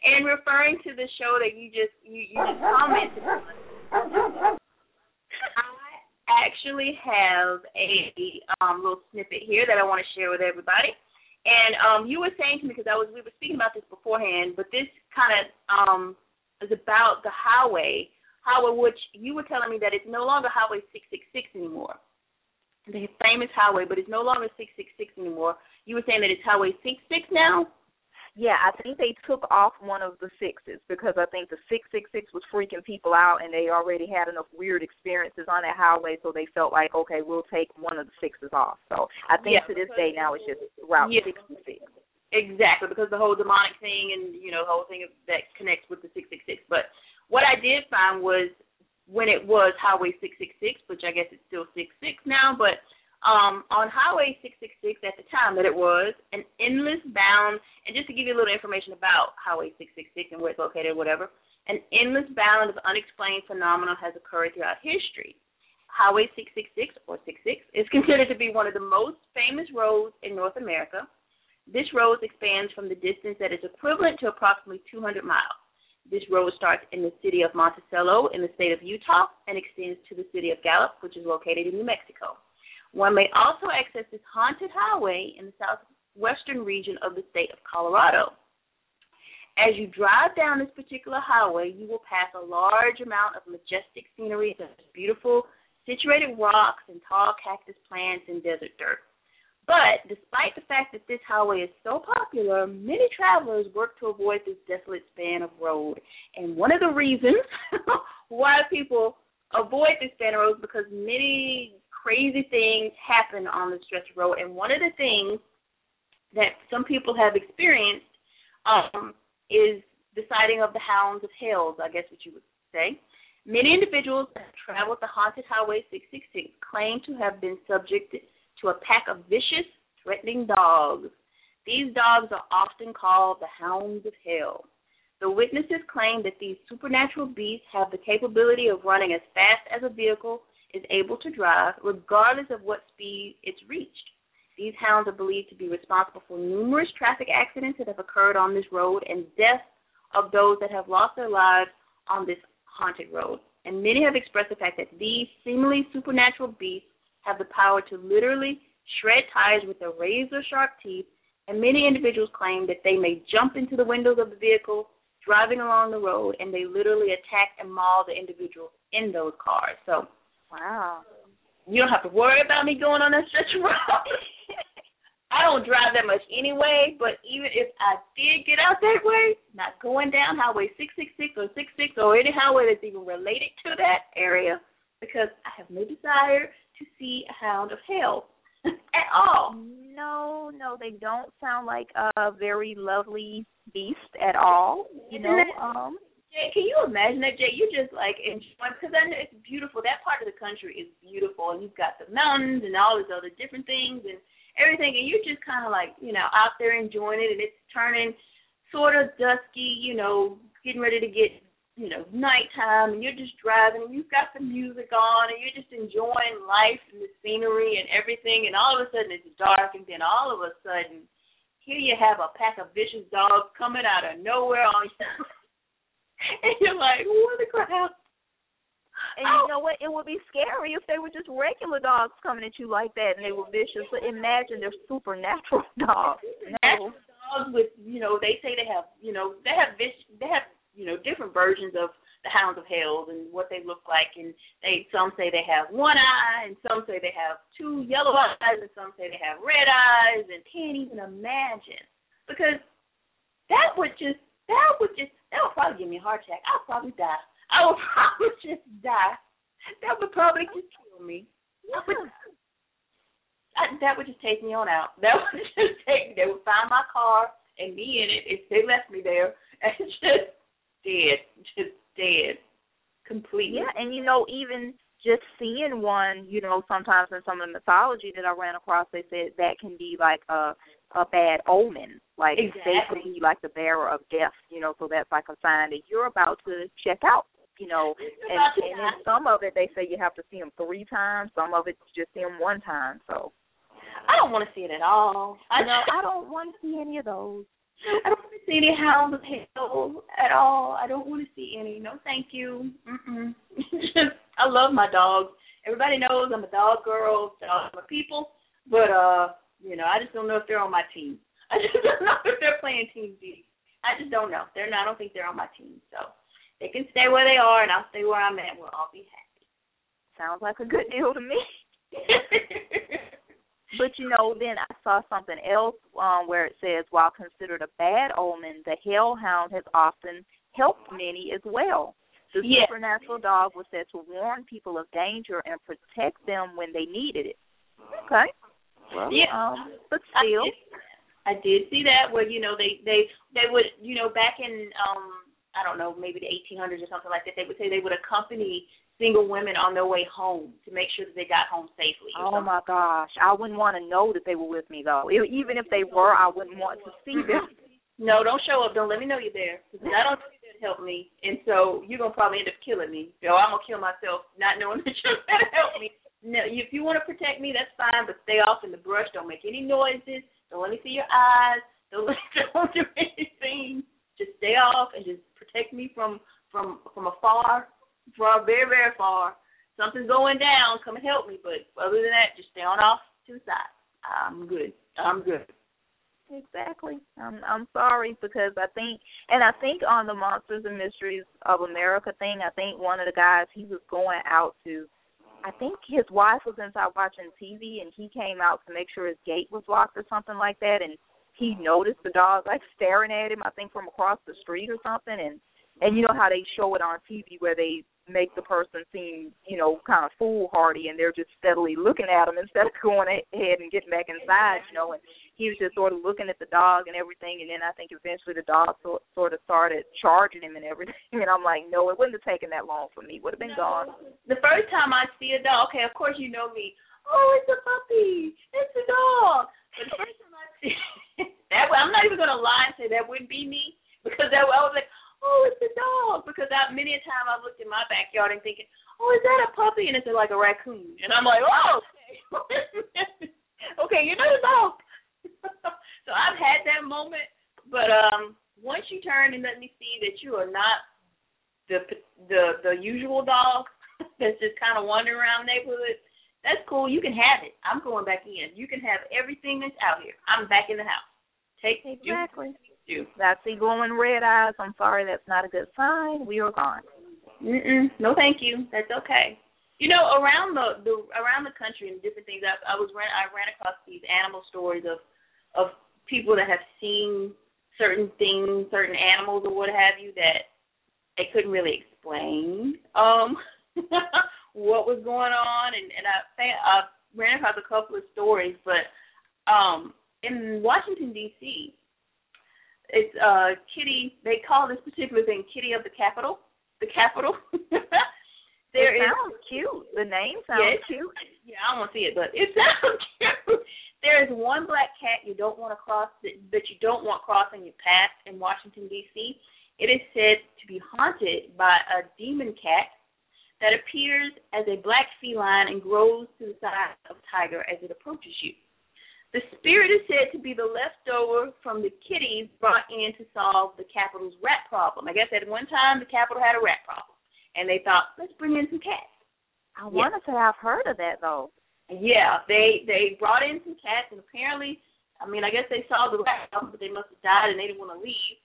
and referring to the show that you just you, you just commented on, I actually have a um, little snippet here that I want to share with everybody. And um, you were saying to me because I was we were speaking about this beforehand, but this kind of um, is about the highway, highway which you were telling me that it's no longer Highway 666 anymore the famous highway, but it's no longer 666 anymore. You were saying that it's Highway 66 now? Yeah, I think they took off one of the sixes because I think the 666 was freaking people out and they already had enough weird experiences on that highway, so they felt like, okay, we'll take one of the sixes off. So I think yeah, to this day now it's just Route yeah. 66. Exactly, because the whole demonic thing and, you know, the whole thing that connects with the 666. But what I did find was when it was Highway 666, which I guess it's still 66 now, but um, on Highway 666 at the time that it was an endless bound, and just to give you a little information about Highway 666 and where it's located, whatever, an endless bound of unexplained phenomena has occurred throughout history. Highway 666 or 66 is considered to be one of the most famous roads in North America. This road expands from the distance that is equivalent to approximately 200 miles. This road starts in the city of Monticello in the state of Utah and extends to the city of Gallup, which is located in New Mexico. One may also access this haunted highway in the southwestern region of the state of Colorado. As you drive down this particular highway, you will pass a large amount of majestic scenery such as beautiful situated rocks and tall cactus plants and desert dirt. But despite the fact that this highway is so popular, many travelers work to avoid this desolate span of road. And one of the reasons why people avoid this span of road is because many crazy things happen on the stretch of road. And one of the things that some people have experienced um, is the sighting of the hounds of hell, I guess what you would say. Many individuals that have traveled the haunted highway 666 claim to have been subjected to a pack of vicious, threatening dogs. These dogs are often called the hounds of hell. The witnesses claim that these supernatural beasts have the capability of running as fast as a vehicle is able to drive, regardless of what speed it's reached. These hounds are believed to be responsible for numerous traffic accidents that have occurred on this road and deaths of those that have lost their lives on this haunted road. And many have expressed the fact that these seemingly supernatural beasts have the power to literally shred tires with their razor sharp teeth, and many individuals claim that they may jump into the windows of the vehicle driving along the road and they literally attack and maul the individual in those cars. So, wow. You don't have to worry about me going on that stretch of road. I don't drive that much anyway, but even if I did get out that way, not going down Highway 666 or 66 or any highway that's even related to that area, because I have no desire to see a hound of hell at all. No, no, they don't sound like a very lovely beast at all. You know, um Jay, can you imagine that, Jay? You just like enjoying because I know it's beautiful. That part of the country is beautiful, and you've got the mountains and all these other different things and everything, and you're just kind of like you know out there enjoying it, and it's turning sort of dusky, you know, getting ready to get you know, nighttime and you're just driving and you've got the music on and you're just enjoying life and the scenery and everything and all of a sudden it's dark and then all of a sudden here you have a pack of vicious dogs coming out of nowhere on you and you're like, What the crap? And you oh. know what? It would be scary if they were just regular dogs coming at you like that and they were vicious. But imagine they're supernatural dogs. Natural dogs with you know, they say they have you know, they have vicious they have you know different versions of the hounds of hell and what they look like. And they some say they have one eye and some say they have two yellow eyes and some say they have red eyes and can't even imagine. Because that would just that would just that would probably give me a heart attack. I'll probably die. I would probably just die. That would probably just kill me. That would, I, that would just take me on out. That would just take they would find my car and me in it if they left me there and just dead, just dead. Completely. Yeah, and you know, even just seeing one, you know, sometimes in some of the mythology that I ran across, they said that can be like a a bad omen, like exactly. they could be like the bearer of death, you know. So that's like a sign that you're about to check out, you know. And, and in some of it, they say you have to see them three times. Some of it, you just see them one time. So I don't want to see it at all. I know I don't want to see any of those. I don't want to see any hounds of hell at all. I don't want to see any. No, thank you. Mm-mm. I love my dogs. Everybody knows I'm a dog girl. Dogs are people. But uh, you know, I just don't know if they're on my team. I just don't know if they're playing team D. I just don't know. They're not. I don't think they're on my team. So they can stay where they are, and I'll stay where I'm at. We'll all be happy. Sounds like a good deal to me. But you know, then I saw something else um, where it says, while considered a bad omen, the hellhound has often helped many as well. The Yeah. supernatural dog was said to warn people of danger and protect them when they needed it. Okay. Well, Yeah. um, but I still, did, I did see that where you know they they they would you know back in um I don't know maybe the 1800s or something like that they would say they would accompany single women on their way home to make sure that they got home safely. oh something. my gosh, I wouldn't want to know that they were with me though. E- Even if they were, I wouldn't want to see them. No, don't show up. Don't let me know you're there. 'cause I don't know you're there to help me, and so you're gonna probably end up killing me. So I'm gonna kill myself not knowing that you're there to help me. No, if you want to protect me, that's fine, but stay off in the brush. Don't make any noises. Don't let me see your eyes. Don't let, don't do anything. Just stay off and just protect me from from from afar, from very very far. Something's going down. Come and help me. But other than that, just stay on off to the side. I'm good. I'm good. Exactly. I'm I'm sorry because I think and I think on the Monsters and Mysteries of America thing, I think one of the guys he was going out to I think his wife was inside watching TV and he came out to make sure his gate was locked or something like that and he noticed the dog like staring at him, I think from across the street or something and and you know how they show it on TV where they make the person seem, you know, kind of foolhardy and they're just steadily looking at him instead of going ahead and getting back inside, you know, and he was just sort of looking at the dog and everything and then I think eventually the dog so, sort of started charging him and everything and I'm like, No, it wouldn't have taken that long for me. Would have been gone. The first time I see a dog, okay, of course you know me. Oh, it's a puppy. It's a dog. But the first time I see that, I'm not even gonna lie and say that wouldn't be me because that I was like, oh, it's a dog. Because I, many a time I've looked in my backyard and thinking, oh, is that a puppy? And it's like a raccoon, and I'm like, oh, okay, okay, you're not a dog. so I've had that moment, but um, once you turn and let me see that you are not the the the usual dog that's just kind of wandering around the neighborhood, that's cool. You can have it. I'm going back in. You can have everything that's out here. I'm back in the house. Take Exactly. you. I see glowing red eyes. I'm sorry, that's not a good sign. We are gone. Mm-mm. No, thank you. That's okay. You know, around the the around the country and different things, I, I was ran I ran across these animal stories of of people that have seen certain things, certain animals or what have you that they couldn't really explain um what was going on, and and I I ran across a couple of stories, but um in Washington D.C. It's uh Kitty. They call this particular thing Kitty of the Capitol. The Capitol. there it is sounds cute. The name sounds Yes. cute. yeah, I don't want to see it, but it sounds cute. There is one black cat you don't want to cross that, that you don't want crossing your path in Washington D.C. It is said to be haunted by a demon cat that appears as a black feline and grows to the size of a tiger as it approaches you. Spirit is said to be the leftover from the kitties brought in to solve the Capitol's rat problem. I guess at one time the Capitol had a rat problem, and they thought, let's bring in some cats. I want to say I've heard of that though. Yeah, they they brought in some cats, and apparently, I mean, I guess they saw the rat problem, but they must have died and they didn't want to leave.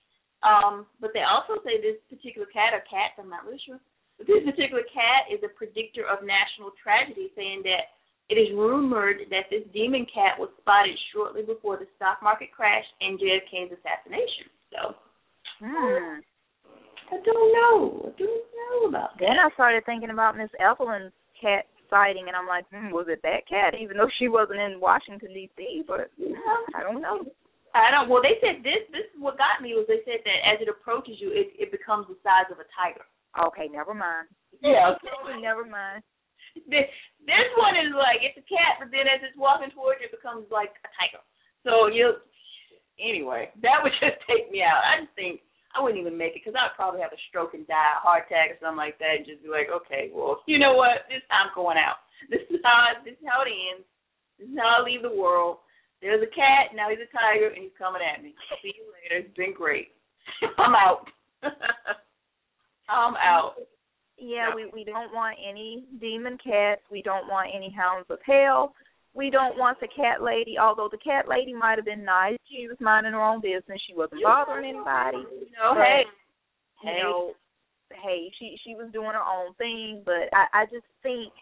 Um, but they also say this particular cat or cats, I'm not really sure, but this particular cat is a predictor of national tragedy, saying that it is rumored that this demon cat was spotted shortly before the stock market crash and JFK's assassination. So Hmm. I don't know. I don't know about that. Then I started thinking about Miss Evelyn's cat sighting, and I'm like, hmm, was it that cat? Even though she wasn't in Washington D.C., but I don't know. I don't. Well, they said this. This is what got me was they said that as it approaches you, it it becomes the size of a tiger. Okay, never mind. yeah. Never mind. This this one is like it's a cat, but then as it's walking towards you, it becomes like a tiger. So you anyway, that would just take me out. I just think I wouldn't even make it because I'd probably have a stroke and die, a heart attack or something like that, and just be like, okay, well, you know what? This time going out. This is how this is how it ends. This is how I leave the world. There's a cat, now he's a tiger, and he's coming at me. See you later. It's been great. I'm out. I'm out. Yeah, we we don't want any demon cats. We don't want any hounds of hell. We don't want the cat lady. Although the cat lady might have been nice, she was minding her own business. She wasn't bothering anybody. You know, hey, you know, hey, she she was doing her own thing. But I I just think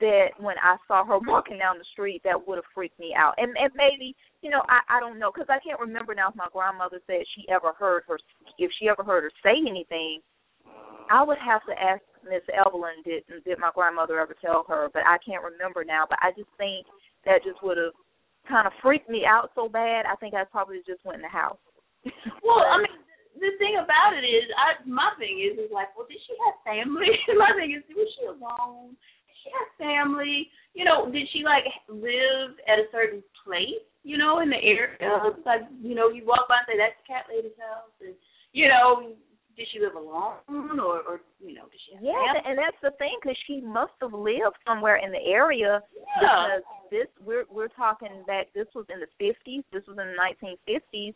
that when I saw her walking down the street, that would have freaked me out. And and maybe you know I I don't know because I can't remember now if my grandmother said she ever heard her if she ever heard her say anything. I would have to ask Miss Evelyn did did my grandmother ever tell her, but I can't remember now. But I just think that just would have kind of freaked me out so bad. I think I probably just went in the house. well, I mean, the thing about it is, I my thing is is like, well, did she have family? my thing is, was she alone? Did she have family? You know, did she like live at a certain place? You know, in the area, like you know, you walk by and say that's the cat lady's house, and you know, did she live alone or or you know did she have yeah family? and that's the thing because she must have lived somewhere in the area yeah. because this we're we're talking back this was in the fifties this was in the nineteen fifties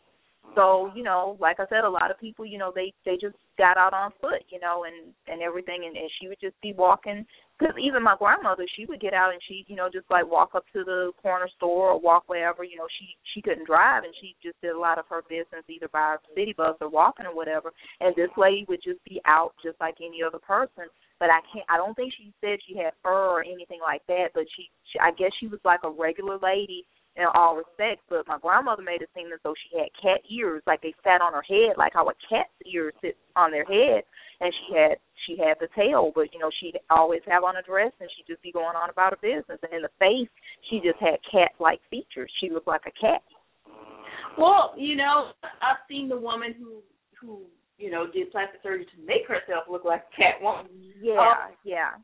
so you know like i said a lot of people you know they they just got out on foot you know and and everything and, and she would just be walking because even my grandmother she would get out and she you know just like walk up to the corner store or walk wherever you know she she couldn't drive and she just did a lot of her business either by city bus or walking or whatever and this lady would just be out just like any other person but i can't i don't think she said she had fur or anything like that but she, she i guess she was like a regular lady in all respects, but my grandmother made it seem as though she had cat ears, like they sat on her head, like how a cat's ears sit on their head, and she had she had the tail, but you know she'd always have on a dress, and she'd just be going on about her business, and in the face she just had cat-like features. She looked like a cat. Well, you know, I've seen the woman who who you know did plastic surgery to make herself look like a cat woman. Yeah, um, yeah.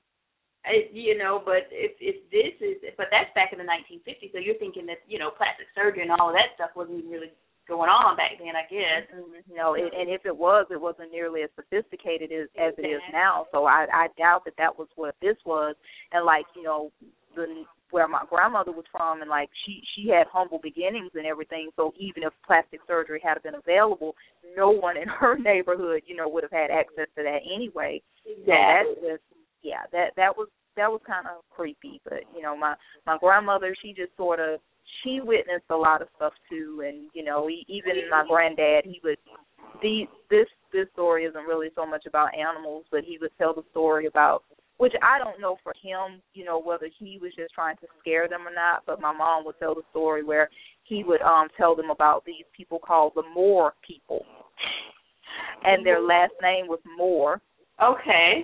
I, you know, but if if this is, but that's back in the 1950s. So you're thinking that you know plastic surgery and all of that stuff wasn't even really going on back then, I guess. Mm-hmm. No, it, and if it was, it wasn't nearly as sophisticated as as it is now. So I I doubt that that was what this was. And like you know, the where my grandmother was from, and like she she had humble beginnings and everything. So even if plastic surgery had been available, no one in her neighborhood, you know, would have had access to that anyway. Exactly. So that's just yeah, that that was that was kind of creepy. But you know, my my grandmother, she just sort of she witnessed a lot of stuff too, and you know, he, even my granddad, he would the this this story isn't really so much about animals, but he would tell the story about which I don't know for him, you know, whether he was just trying to scare them or not, but my mom would tell the story where he would um tell them about these people called the Moore people. And their last name was Moore. Okay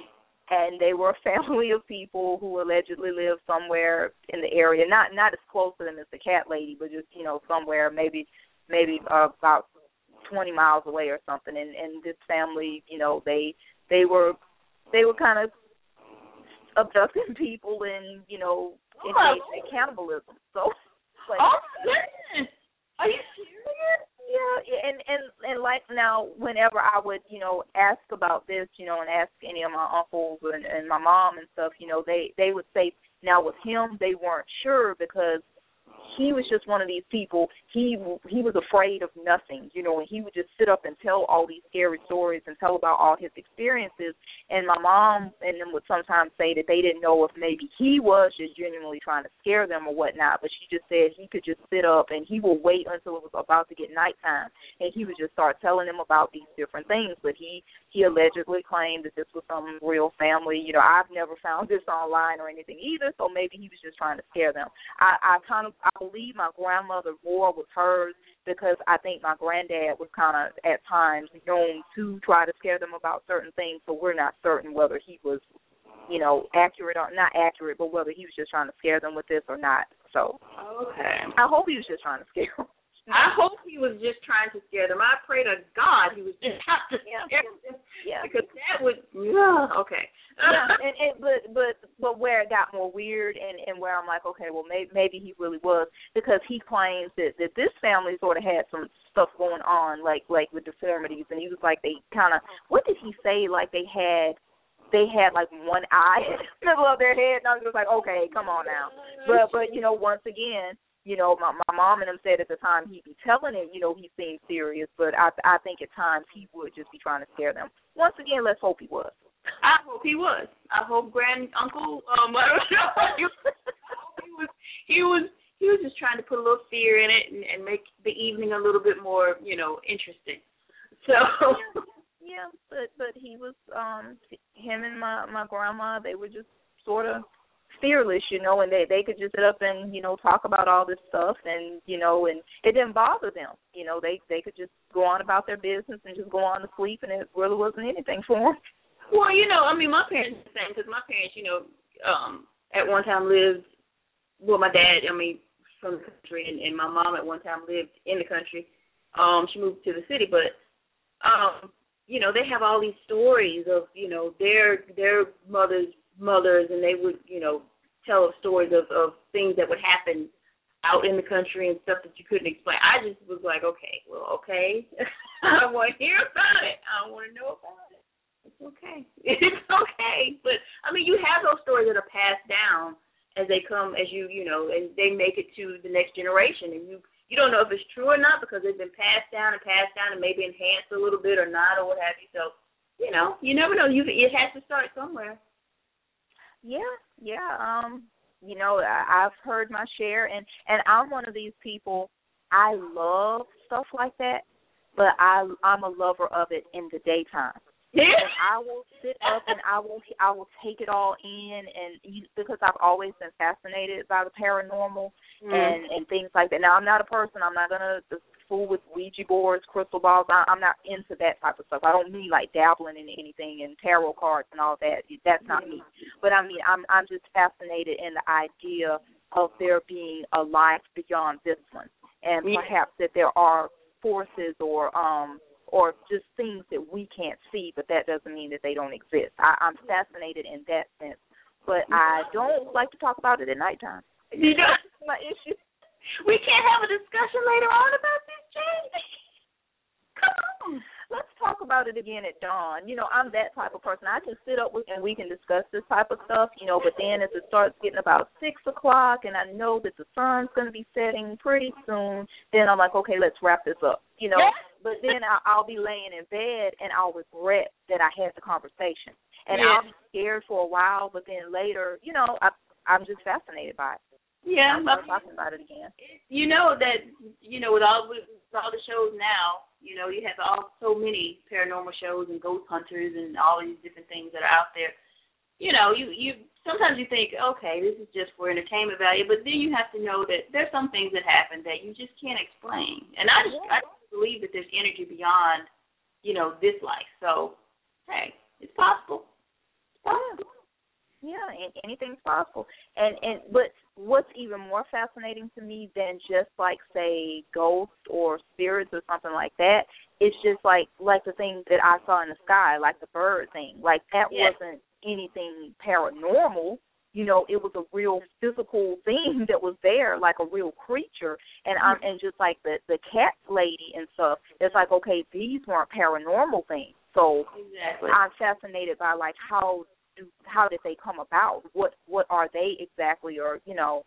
and they were a family of people who allegedly lived somewhere in the area, not not as close to them as the cat lady, but just you know somewhere maybe maybe uh, about twenty miles away or something. And and this family, you know, they they were they were kind of abducting people and you know engaged in cannibalism. So, like, oh goodness, are you serious? Yeah and and and like now whenever i would you know ask about this you know and ask any of my uncles and and my mom and stuff you know they they would say now with him they weren't sure because he was just one of these people. He he was afraid of nothing, you know, and he would just sit up and tell all these scary stories and tell about all his experiences. And my mom and them would sometimes say that they didn't know if maybe he was just genuinely trying to scare them or whatnot. But she just said he could just sit up and he would wait until it was about to get nighttime, and he would just start telling them about these different things. But he he allegedly claimed that this was some real family. You know, I've never found this online or anything either, so maybe he was just trying to scare them. I I kind of I believe my grandmother more was hers because I think my granddad was kind of at times known to try to scare them about certain things. So we're not certain whether he was, you know, accurate or not accurate, but whether he was just trying to scare them with this or not. So okay, I hope he was just trying to scare them. I hope he was just trying to scare them. I pray to God he was just trying to scare them. Yeah. Because that would, yeah, okay. yeah, and, and but but but where it got more weird and and where I'm like, okay, well maybe maybe he really was because he claims that that this family sort of had some stuff going on like like with deformities and he was like they kind of what did he say like they had they had like one eye in the middle of their head and I was just like, okay, come on now. But but you know once again you know, my my mom and him said at the time he'd be telling it, you know, he seemed serious, but I I think at times he would just be trying to scare them. Once again, let's hope he was. I hope he was. I hope grand uncle um I don't know he was he was he was just trying to put a little fear in it and, and make the evening a little bit more, you know, interesting. So yeah, but but he was um him and my my grandma, they were just sort of fearless, you know, and they they could just sit up and you know talk about all this stuff, and you know, and it didn't bother them. You know, they they could just go on about their business and just go on to sleep, and it really wasn't anything for them. Well, you know, I mean, my parents the same because my parents, you know, um, at one time lived. Well, my dad, I mean, from the country, and, and my mom at one time lived in the country. Um, she moved to the city, but um, you know, they have all these stories of you know their their mothers mothers and they would, you know, tell stories of, of things that would happen out in the country and stuff that you couldn't explain. I just was like, okay, well, okay. I want to hear about it. I want to know about it. It's okay. It's okay. But I mean, you have those stories that are passed down as they come, as you, you know, and they make it to the next generation, and you, you don't know if it's true or not because they've been passed down and passed down and maybe enhanced a little bit or not or what have you. So, you know, you never know. You, it has to start somewhere. Yeah, yeah. Um, you know, I, I've heard my share, and and I'm one of these people. I love stuff like that, but I I'm a lover of it in the daytime. Yeah. And I will sit up and I will I will take it all in and you, because I've always been fascinated by the paranormal mm. and and things like that. Now I'm not a person. I'm not gonna fool with Ouija boards, crystal balls. I, I'm not into that type of stuff. I don't mean like dabbling in anything and tarot cards and all that. That's not me. But I mean I'm I'm just fascinated in the idea of there being a life beyond this one, and perhaps that there are forces or um or just things that we can't see, but that doesn't mean that they don't exist. I, I'm fascinated in that sense, but I don't like to talk about it at nighttime. You know, my issue. We can't have a discussion later on about this, Jane. Come on let's talk about it again at dawn. You know, I'm that type of person. I can sit up with and we can discuss this type of stuff, you know, but then as it starts getting about six o'clock and I know that the sun's gonna be setting pretty soon, then I'm like, Okay, let's wrap this up. You know. But then I I'll be laying in bed and I'll regret that I had the conversation. And yeah. I'll be scared for a while, but then later, you know, I I'm just fascinated by it. Yeah, I'm talking about it again. You know that you know with all with all the shows now, you know, you have all so many paranormal shows and ghost hunters and all these different things that are out there. You know, you you sometimes you think, okay, this is just for entertainment value, but then you have to know that there's some things that happen that you just can't explain. And I just I believe that there's energy beyond, you know, this life. So, hey, it's possible. It's possible. Yeah, and anything's possible. And and but what's even more fascinating to me than just like say ghosts or spirits or something like that, it's just like like the thing that I saw in the sky, like the bird thing. Like that yes. wasn't anything paranormal. You know, it was a real physical thing that was there, like a real creature. And I'm mm-hmm. and just like the the cat lady and stuff, it's like okay, these weren't paranormal things. So exactly. I'm fascinated by like how do how did they come about? What what are they exactly? Or you know,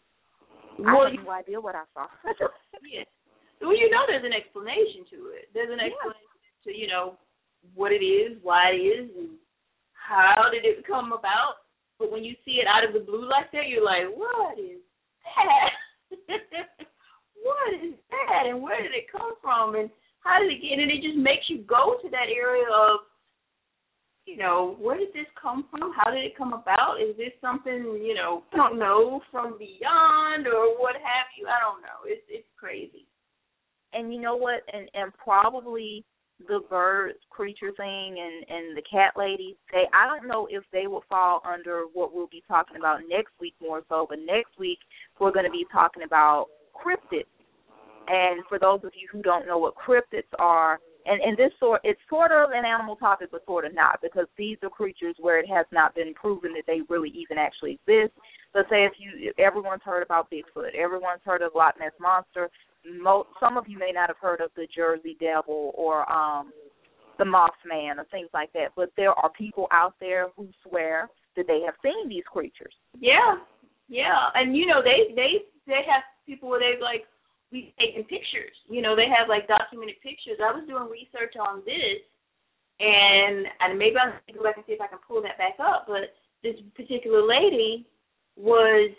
well, I have no idea what I saw. yeah. Well, you know, there's an explanation to it. There's an explanation yeah. to you know what it is, why it is, and how did it come about. But when you see it out of the blue like that, you're like, what is that? what is that? And where did it come from? And how did it get? And it just makes you go to that area of you know, where did this come from? How did it come about? Is this something, you know, I don't know, from beyond or what have you? I don't know. It's it's crazy. And you know what? And and probably the bird creature thing and and the cat lady they I don't know if they will fall under what we'll be talking about next week more so, but next week we're going to be talking about cryptids. And for those of you who don't know what cryptids are, and and this sort it's sort of an animal topic, but sort of not because these are creatures where it has not been proven that they really even actually exist. But say if you everyone's heard about Bigfoot, everyone's heard of Loch Ness monster. Most, some of you may not have heard of the Jersey Devil or um the Mothman or things like that. But there are people out there who swear that they have seen these creatures. Yeah, yeah, and you know they they they have people where they like we taking pictures. You know, they have like documented pictures. I was doing research on this, and and maybe I'll go back and see if I can pull that back up. But this particular lady was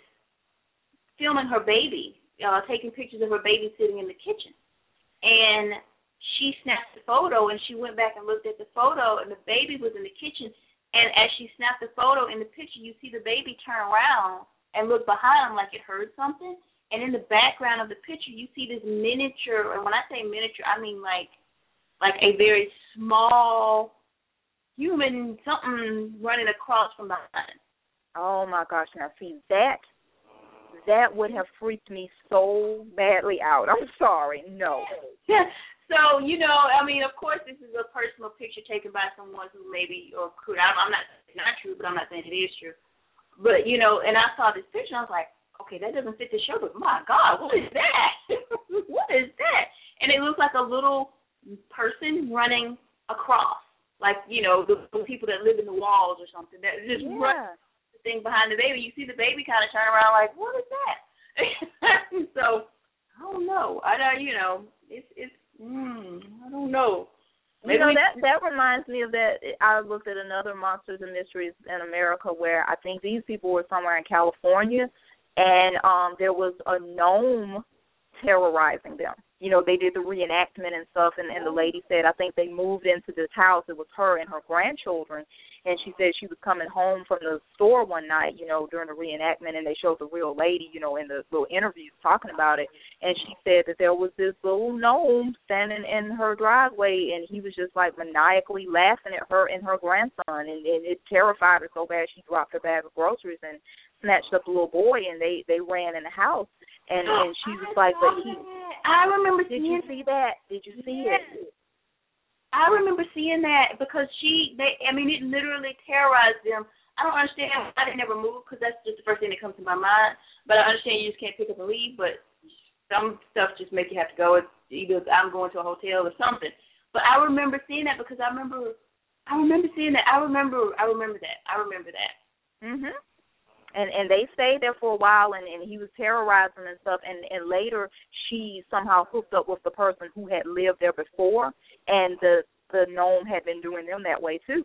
filming her baby, uh, taking pictures of her baby sitting in the kitchen, and she snapped the photo and she went back and looked at the photo and the baby was in the kitchen and as she snapped the photo in the picture you see the baby turn around and look behind like it heard something and in the background of the picture you see this miniature and when I say miniature I mean like like a very small human something running across from behind. Oh my gosh, now see that that would have freaked me so badly out. I'm sorry. No. So you know, I mean, of course, this is a personal picture taken by someone who maybe or could. I'm, I'm not not true, but I'm not saying it is true. But you know, and I saw this picture, and I was like, okay, that doesn't fit the show, but my God, what is that? what is that? And it looks like a little person running across, like you know the, the people that live in the walls or something that just yeah. run the thing behind the baby. You see the baby kind of turn around like, what is that? so I don't know. I don't, you know, it's it's. Mm, I don't know. You know that that reminds me of that. I looked at another Monsters and Mysteries in America where I think these people were somewhere in California, and um there was a gnome terrorizing them. You know, they did the reenactment and stuff and, and the lady said I think they moved into this house. It was her and her grandchildren and she said she was coming home from the store one night, you know, during the reenactment and they showed the real lady, you know, in the little interviews talking about it and she said that there was this little gnome standing in her driveway and he was just like maniacally laughing at her and her grandson and, and it terrified her so bad she dropped her bag of groceries and snatched up the little boy and they they ran in the house and and she was like but he I remember did seeing you see that did you see it I remember seeing that because she, they, I mean, it literally terrorized them. I don't understand why they never moved because that's just the first thing that comes to my mind. But I understand you just can't pick up and leave. But some stuff just make you have to go. It's either I'm going to a hotel or something. But I remember seeing that because I remember, I remember seeing that. I remember, I remember that. I remember that. Mhm and and they stayed there for a while and and he was terrorizing and stuff and and later she somehow hooked up with the person who had lived there before and the the gnome had been doing them that way too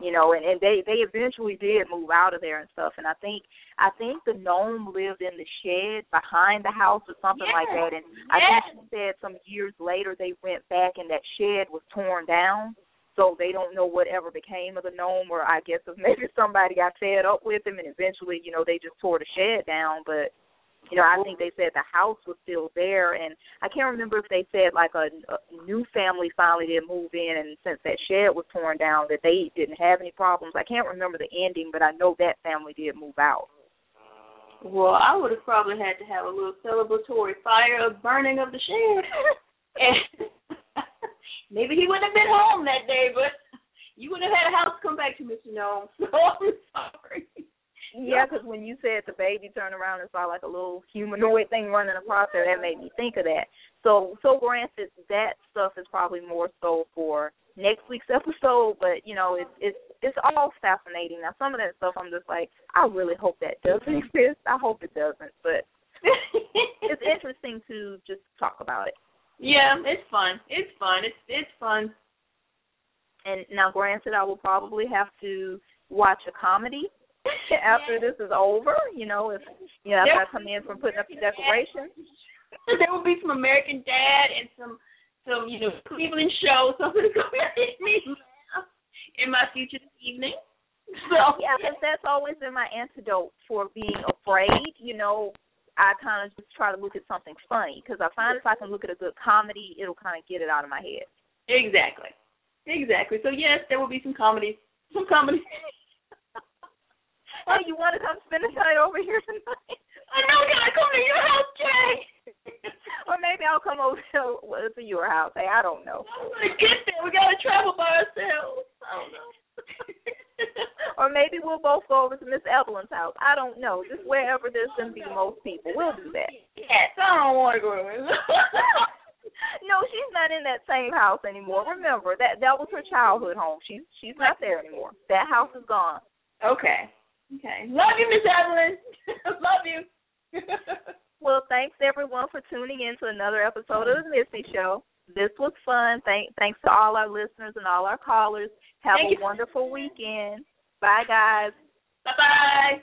you know and and they they eventually did move out of there and stuff and i think i think the gnome lived in the shed behind the house or something yes. like that and yes. i think she said some years later they went back and that shed was torn down so they don't know whatever became of the gnome or I guess if maybe somebody got fed up with him and eventually, you know, they just tore the shed down but you know, I think they said the house was still there and I can't remember if they said like a, a new family finally did move in and since that shed was torn down that they didn't have any problems. I can't remember the ending, but I know that family did move out. Well, I would have probably had to have a little celebratory fire of burning of the shed. and maybe he wouldn't have been home that day, but you would have had a house come back to Mr. Gnome. So I'm sorry. Yeah, because when you said the baby turned around and saw like a little humanoid thing running across there, that made me think of that. So, so granted, that stuff is probably more so for next week's episode, but you know, it's it's it's all fascinating. Now, some of that stuff, I'm just like, I really hope that doesn't exist. I hope it doesn't, but it's interesting to just talk about it. Yeah, it's fun. It's fun. It's it's fun. And now, granted, I will probably have to watch a comedy after this is over. You know, if you know, after I come in from putting up the decorations. there will be some American Dad and some some you know Cleveland show, something to make me laugh in my future this evening. So yeah, because that's always been my antidote for being afraid. You know, I kind of just try to look at something funny because I find if I can look at a good comedy, it'll kind of get it out of my head. Exactly. Exactly. So yes, there will be some comedy. Some comedy. oh, you want to come spend the night over here tonight? I know. Can I come to your house, Jay? or maybe I'll come over to, to your house. Hey, I don't know. I'm gonna get there. We gotta travel by ourselves. I don't know. or maybe we'll both go over to Miss Evelyn's house. I don't know. Just wherever there's gonna be the most people, we'll do that. Yes, I don't want to go no, she's not in that same house anymore. Remember that that was her childhood home. She's she's not there anymore. That house is gone. okay. Okay. Love you, Miss Evelyn. Love you. Well, thanks everyone for tuning in to another episode of the Missy Show. This was fun. Thank, thanks to all our listeners and all our callers. Have Thank a you. wonderful weekend. Bye, guys. bye bye.